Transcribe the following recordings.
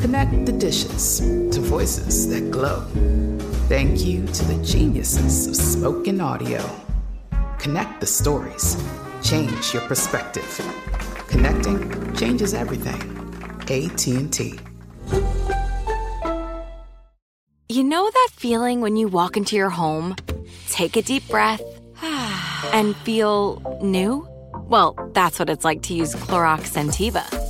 Connect the dishes to voices that glow. Thank you to the geniuses of spoken audio. Connect the stories. Change your perspective. Connecting changes everything. AT&T. You know that feeling when you walk into your home, take a deep breath, and feel new? Well, that's what it's like to use Clorox Scentiva.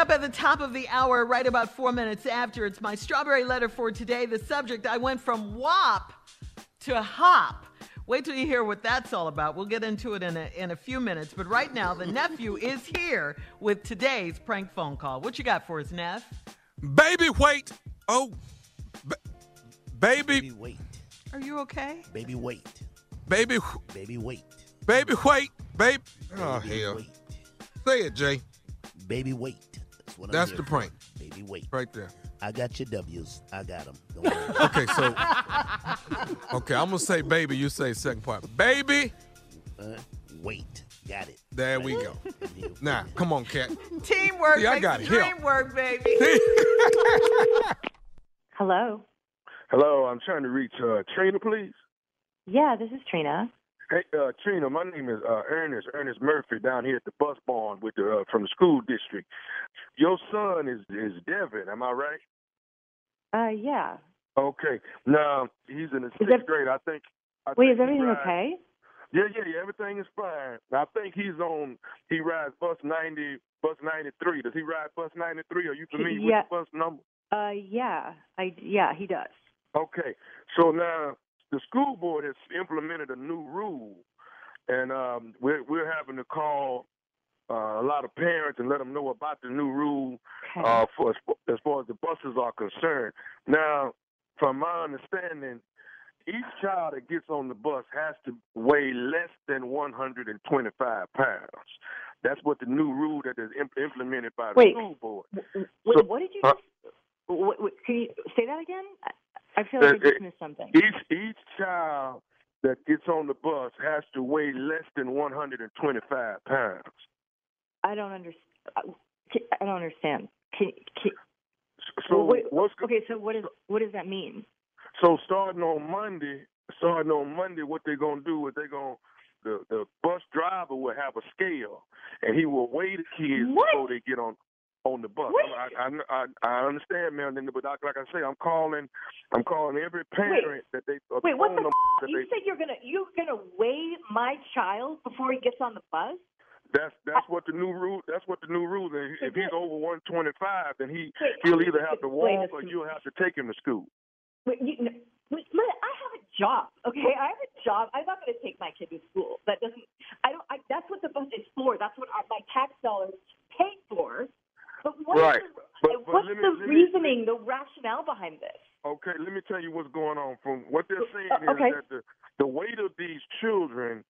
Up at the top of the hour, right about four minutes after, it's my strawberry letter for today. The subject I went from WAP to HOP. Wait till you hear what that's all about. We'll get into it in a, in a few minutes. But right now, the nephew is here with today's prank phone call. What you got for us, Neff? Baby, wait. Oh, ba- baby, Baby, wait. Are you okay? Baby, wait. baby, Baby, wait. baby, wait, baby. Oh Baby, hell! Wait. Say it, Jay. Baby, wait. That's what That's I'm the here for. prank. Baby, wait. Right there. I got your W's. I got them. Okay, so okay, I'm gonna say baby. You say second part. Baby. uh, wait. Got it. There we go. I'm here for Now, you. come on, cat. Teamwork See, I makes got it. Here. dream work, baby. Hello. Hello, I'm trying to reach uh, Trina, please. Yeah, this is Trina. Hey, uh, Trina, my name is uh, Ernest Ernest Murphy down here at the bus barn with the uh, from the school district. Your son is is Devin, am I right? Uh, yeah. Okay. Now he's in the sixth ev- grade. I think. I Wait, think is everything rides- okay? Yeah, yeah, yeah. Everything is fine. I think he's on. He rides bus ninety, bus ninety three. Does he ride bus ninety three? Are you familiar Yeah. with the bus number? Uh, yeah. I yeah, he does. Okay, so now the school board has implemented a new rule, and um, we're we're having to call uh, a lot of parents and let them know about the new rule Okay. uh, for as far as the buses are concerned. Now, from my understanding, each child that gets on the bus has to weigh less than 125 pounds. That's what the new rule that is imp- implemented by the Wait. school board. Wait, So- what did you uh? What, what, can you say that again? I, feel like Uh, I just uh, missed something. Each each child that gets on the bus has to weigh less than 125 pounds. I don't understand. I don't understand. Can, can So wait, what's okay, so what is what does that mean? So starting on Monday, starting on Monday, what they're gonna do is they're gonna the the bus driver will have a scale, and he will weigh the kids before they get on on the bus. I, I I I understand, man, but like like I say, I'm calling, I'm calling every parent that they uh, Wait, what the? F- you they, said you're gonna you're gonna weigh my child before he gets on the bus? That's that's what the new rule. That's what the new rule is. If he's over 125, then he Wait, he'll either have to wait walk or you'll have to take him to school. Wait, you, no, wait, I have a job. Okay, I have a job. I'm not going to take my kid to school. That doesn't. I don't. I, that's what the bus is for. That's what our, my tax dollars pay for. But Right. the, But- but what's me- the let me- reasoning, the rationale behind this? Okay, let me tell you what's going on. From what they're saying Uh, okay. is that the the weight of these children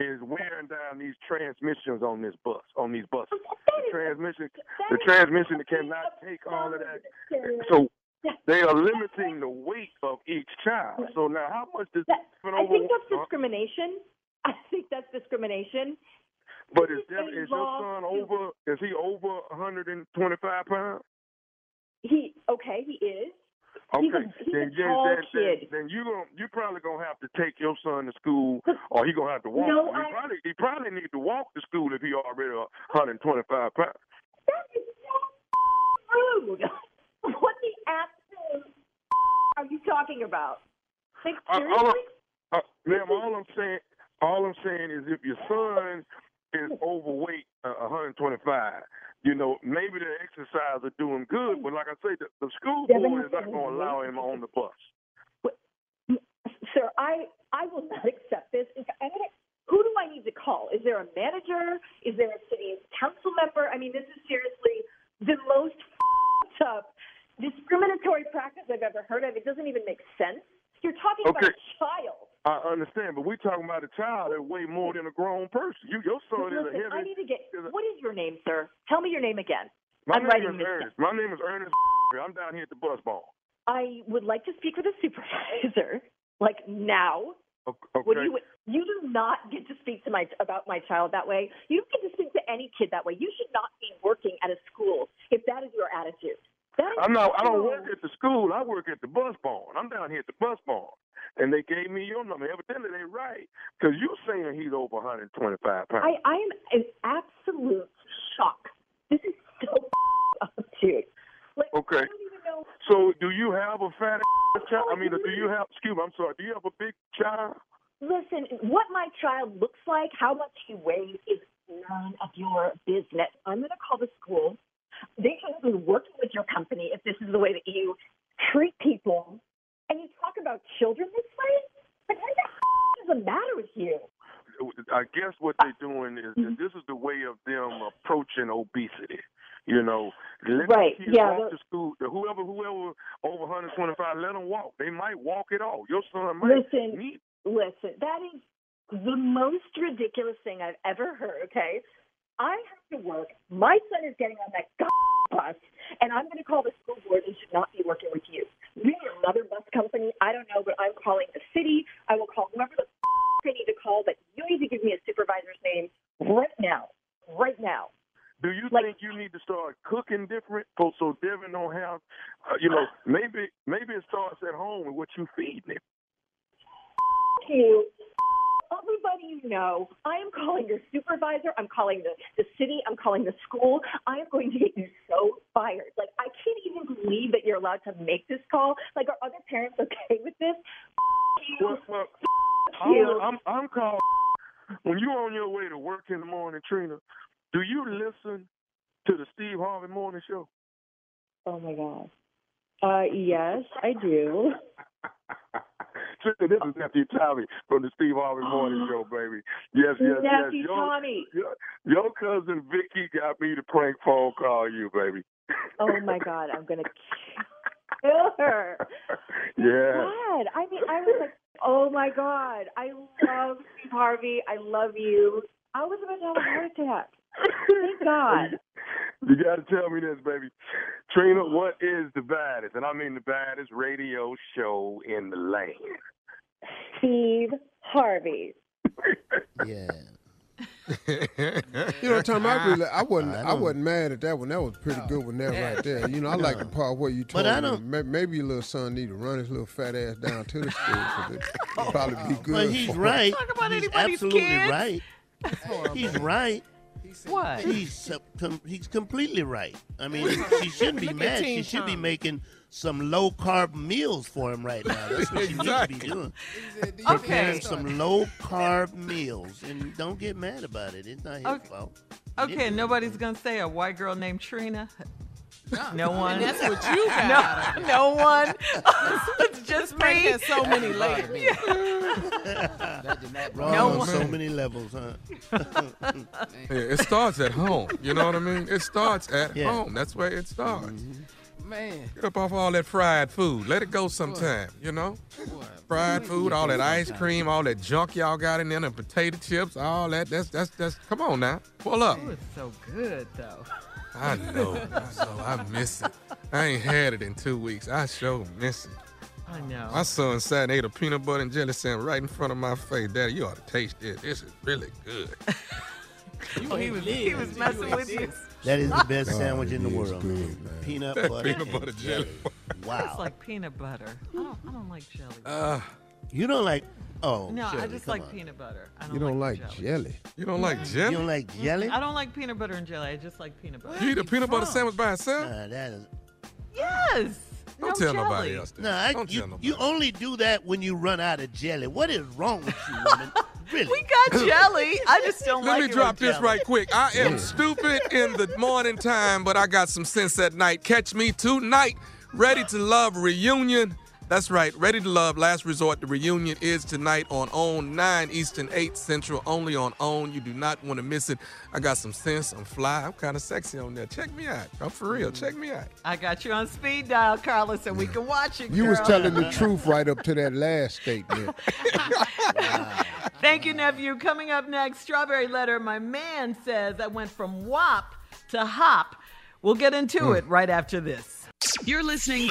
is wearing down these transmissions on this bus, on these buses. The transmission, the transmission cannot take all of that. So they are limiting the weight of each child. So now, how much does that, I think that's discrimination. I think that's discrimination. But is, Devin, is your son over? Is he over 125 pounds? He okay, he is. Okay, a- then, then, tall then, then, kid. then you gon' you probably gonna have to take your son to school, or he gonna have to walk. No, he I- probably he probably need to walk to school if he already 125 pounds. That is Rude. What the absolute are you talking about? Like Uh, seriously? all, I'm- uh, ma'am, all I'm saying, all I'm saying is if your son is overweight, uh, 125, you know, maybe the exercise are doing good, but like I say, the, the school board is not going to allow him on the bus. Sir, I I will not accept this. I mean, who do I need to call? Is there a manager? Is there a city council member? I mean, this is seriously the most up discriminatory practice I've ever heard of. It doesn't even make sense. You're talking about a child. I understand, but we're talking about a child that weigh more than a grown person. You, your son is a Listen, I need to get. What is your name, sir? Tell me your name again. My I'm name writing is this Ernest. My name is Ernest. I'm down here at the bus barn. I would like to speak with a supervisor, like now. Okay. Do you you do not get to speak to my about my child that way. You don't get to speak to any kid that way. You should not be working at a school if that is your attitude. That is I'm not. I don't work at the school. I work at the bus barn. I'm down here at the bus barn, and they gave me your number. Evidently, they right because you're saying he's over 125 pounds. I I am in absolute shock. This is so up. Like, okay. I don't even know. So, do you have a fat oh, child? I mean, do you have? Excuse me. I'm sorry. Do you have a big child? Listen, what my child looks like, how much he weighs, is none of your business. I'm going to call the school. They shouldn't be working with your company if this is the way that you treat people. And you talk about children this way? Like, what the f- is the matter with you? I guess what they're doing is Mm-hmm. this is the way of them approaching obesity. You know, let Right, the kids yeah, walk the- to school. Whoever, whoever over 125, let them walk. They might walk it all. Your son might Listen, need. listen, that is the most ridiculous thing I've ever heard, okay? I have to work. My son is getting on that bus, and I'm going to call the school board and should not be working with you. Maybe another bus company. I don't know, but I'm calling the city. I will call whoever the I need to call, but you need to give me a supervisor's name right now. Right now. Do you think you need to start cooking different so, so Uh, you know, maybe maybe it starts at home with what you feed him. you. Everybody you know, I am calling your supervisor. I'm calling the, the city. I'm calling the school. I am going to get you so fired. Like, I can't even believe that you're allowed to make this call. Like, are other parents okay with this? Well, well, you. I'm, I'm, called. When you're on your way to work in the morning, Trina, do you listen to the Steve Harvey Morning Show? Oh, my God. Uh, yes, I do. This is Nephew Tommy from the Steve Harvey Morning Show, baby. Yes, yes, Nephew yes. Your, Tommy. Your, your cousin Vicky got me to prank phone call you, baby. Oh, my God. I'm going to kill her. Yeah. God. I mean, I was like, oh, my God. I love Steve Harvey. I love you. I was about to have a heart attack. Thank God. You got to tell me this, baby. Trina, what is the baddest, and I mean the baddest radio show in the land? Steve Harvey. Yeah. You know, Tom, I really, I wasn't, I I, wasn't mad at that one. That was a pretty good one there, right there. You know, I like the part where you told But I don't- may- maybe your little son need to run his little fat ass down to the school because it would probably be good. But he's for him. right. Talk about he's anybody's absolutely kids. right. He's right. What? He's com- he's completely right. I mean, she shouldn't be mad. She should be making some low carb meals for him right now. That's what she needs to be Exactly. doing. Okay. Preparing some low carb meals, and don't get mad about it. It's not his Okay. fault. Okay, nobody's gonna say a white girl named Trina. No one. And that's what you got No, no one. it's just Frank me. has so many layers. Wrong No on one- so many levels, huh? Yeah, it starts at home. You know what I mean? It starts at Yeah. home. That's where it starts. Mm-hmm. Man. Get up off all that fried food. Let it go sometime, you know? Fried food, all that ice cream, all that junk y'all got in there, and potato chips, all that. That's that's that's come on now. Pull up. It was so good though. I know. I know. I miss it. I ain't had it in two weeks. I sure miss it. I know. My son sat and ate a peanut butter and jelly sandwich right in front of my face. Daddy, you ought to taste this. This is really good. Oh, he was he was messing with you. That is the best Oh, sandwich in the world. good, man. man. Peanut That butter. peanut and butter jelly. Wow. It's like peanut butter. I don't, I don't like jelly. Uh, you don't like? Oh, no, I just come like on. peanut butter. I don't You don't like, like jelly. jelly. you don't like jelly? You don't like jelly? I don't like peanut butter and jelly. I just like peanut butter. You eat a peanut butter sandwich by itself? Nah, that is. Yes. Don't no tell jelly. nobody else that. Nah, I, Don't tell you, nobody. you only do that when you run out of jelly. What is wrong with you, woman? Really? We got jelly. I just don't Let like me drop this jelly. right quick. I am stupid in the morning time, but I got some sense at night. Catch me tonight. Ready to Love reunion. That's right. Ready to Love Last Resort. The reunion is tonight on OWN, 9 Eastern, 8 Central, only on OWN. You do not want to miss it. I got some sense. I'm fly. I'm kind of sexy on there. Check me out. I'm for real. Check me out. I got you on speed dial, Carlos, and we can watch it. You was telling the truth right up to that last statement. Thank you, nephew. Coming up next, Strawberry Letter. My man says I went from WAP to HOP. We'll get into Mm. it right after this. You're listening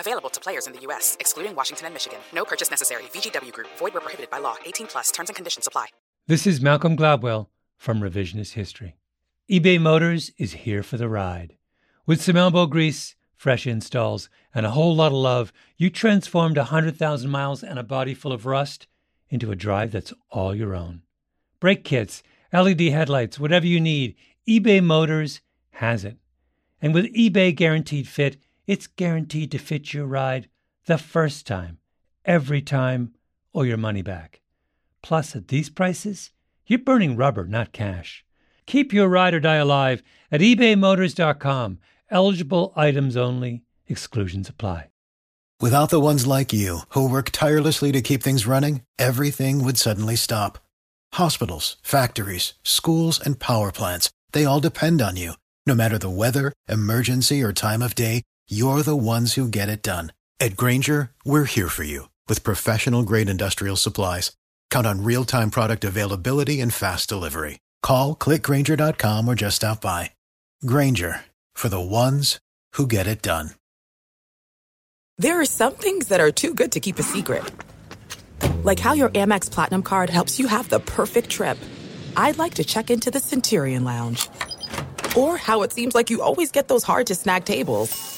Available to players in the U.S., excluding Washington and Michigan. No purchase necessary. VGW Group, void where prohibited by law. 18 plus terms and conditions apply. This is Malcolm Gladwell from Revisionist History. eBay Motors is here for the ride. With some elbow grease, fresh installs, and a whole lot of love, you transformed 100,000 miles and a body full of rust into a drive that's all your own. Brake kits, LED headlights, whatever you need, eBay Motors has it. And with eBay Guaranteed Fit, it's guaranteed to fit your ride the first time, every time, or your money back. Plus, at these prices, you're burning rubber, not cash. Keep your ride or die alive at ebaymotors.com. Eligible items only, exclusions apply. Without the ones like you, who work tirelessly to keep things running, everything would suddenly stop. Hospitals, factories, schools, and power plants, they all depend on you. No matter the weather, emergency, or time of day, you're the ones who get it done. At Grainger, we're here for you with professional grade industrial supplies. Count on real time product availability and fast delivery. Call clickgrainger.com or just stop by. Grainger for the ones who get it done. There are some things that are too good to keep a secret. Like how your Amex Platinum card helps you have the perfect trip. I'd like to check into the Centurion Lounge. Or how it seems like you always get those hard to snag tables.